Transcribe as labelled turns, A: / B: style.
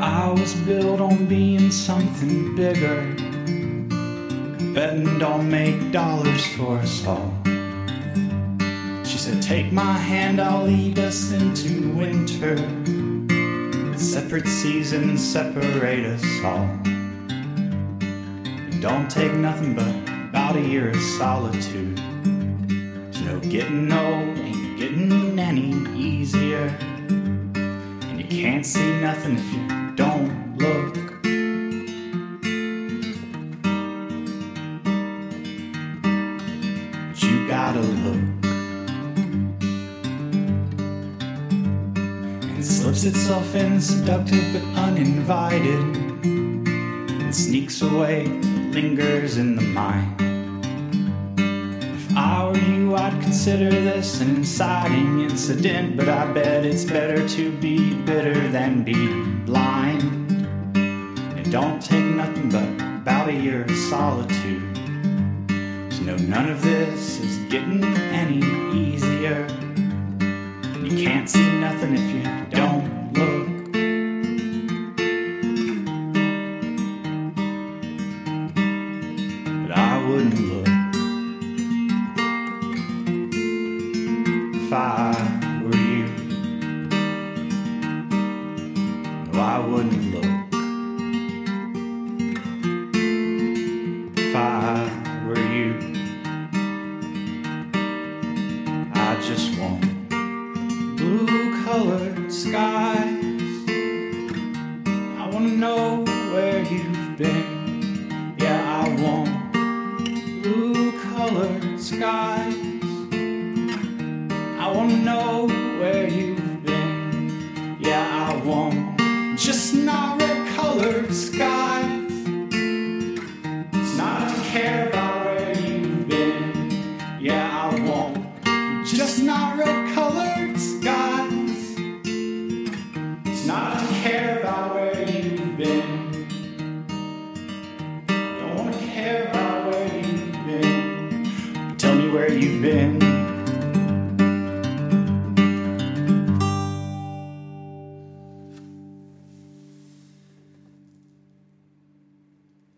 A: I was built on being something bigger. Betting don't make dollars for us all. She said, Take my hand, I'll lead us into winter. Separate seasons separate us all. It don't take nothing but about a year of solitude. To know getting old ain't getting any easier. And you can't see nothing if you don't look. But you gotta look. And it slips itself in, seductive but uninvited. And sneaks away, lingers in the mind. You, I'd consider this an inciting incident, but I bet it's better to be bitter than be blind. It don't take nothing but about a year of solitude to know none of this is getting any easier. You can't see nothing if you don't look. But I wouldn't look if I were you. No, I wouldn't look if I were you. I just want blue colored skies. I wanna know where you've been. Yeah, I want blue colored skies. I wanna know where you've been. Yeah, I want just not red colored skies. It's not to care about where you've been. Yeah, I want just not red colored skies. It's not to care about where you've been. Don't wanna care about where you've been. Tell me where you've been.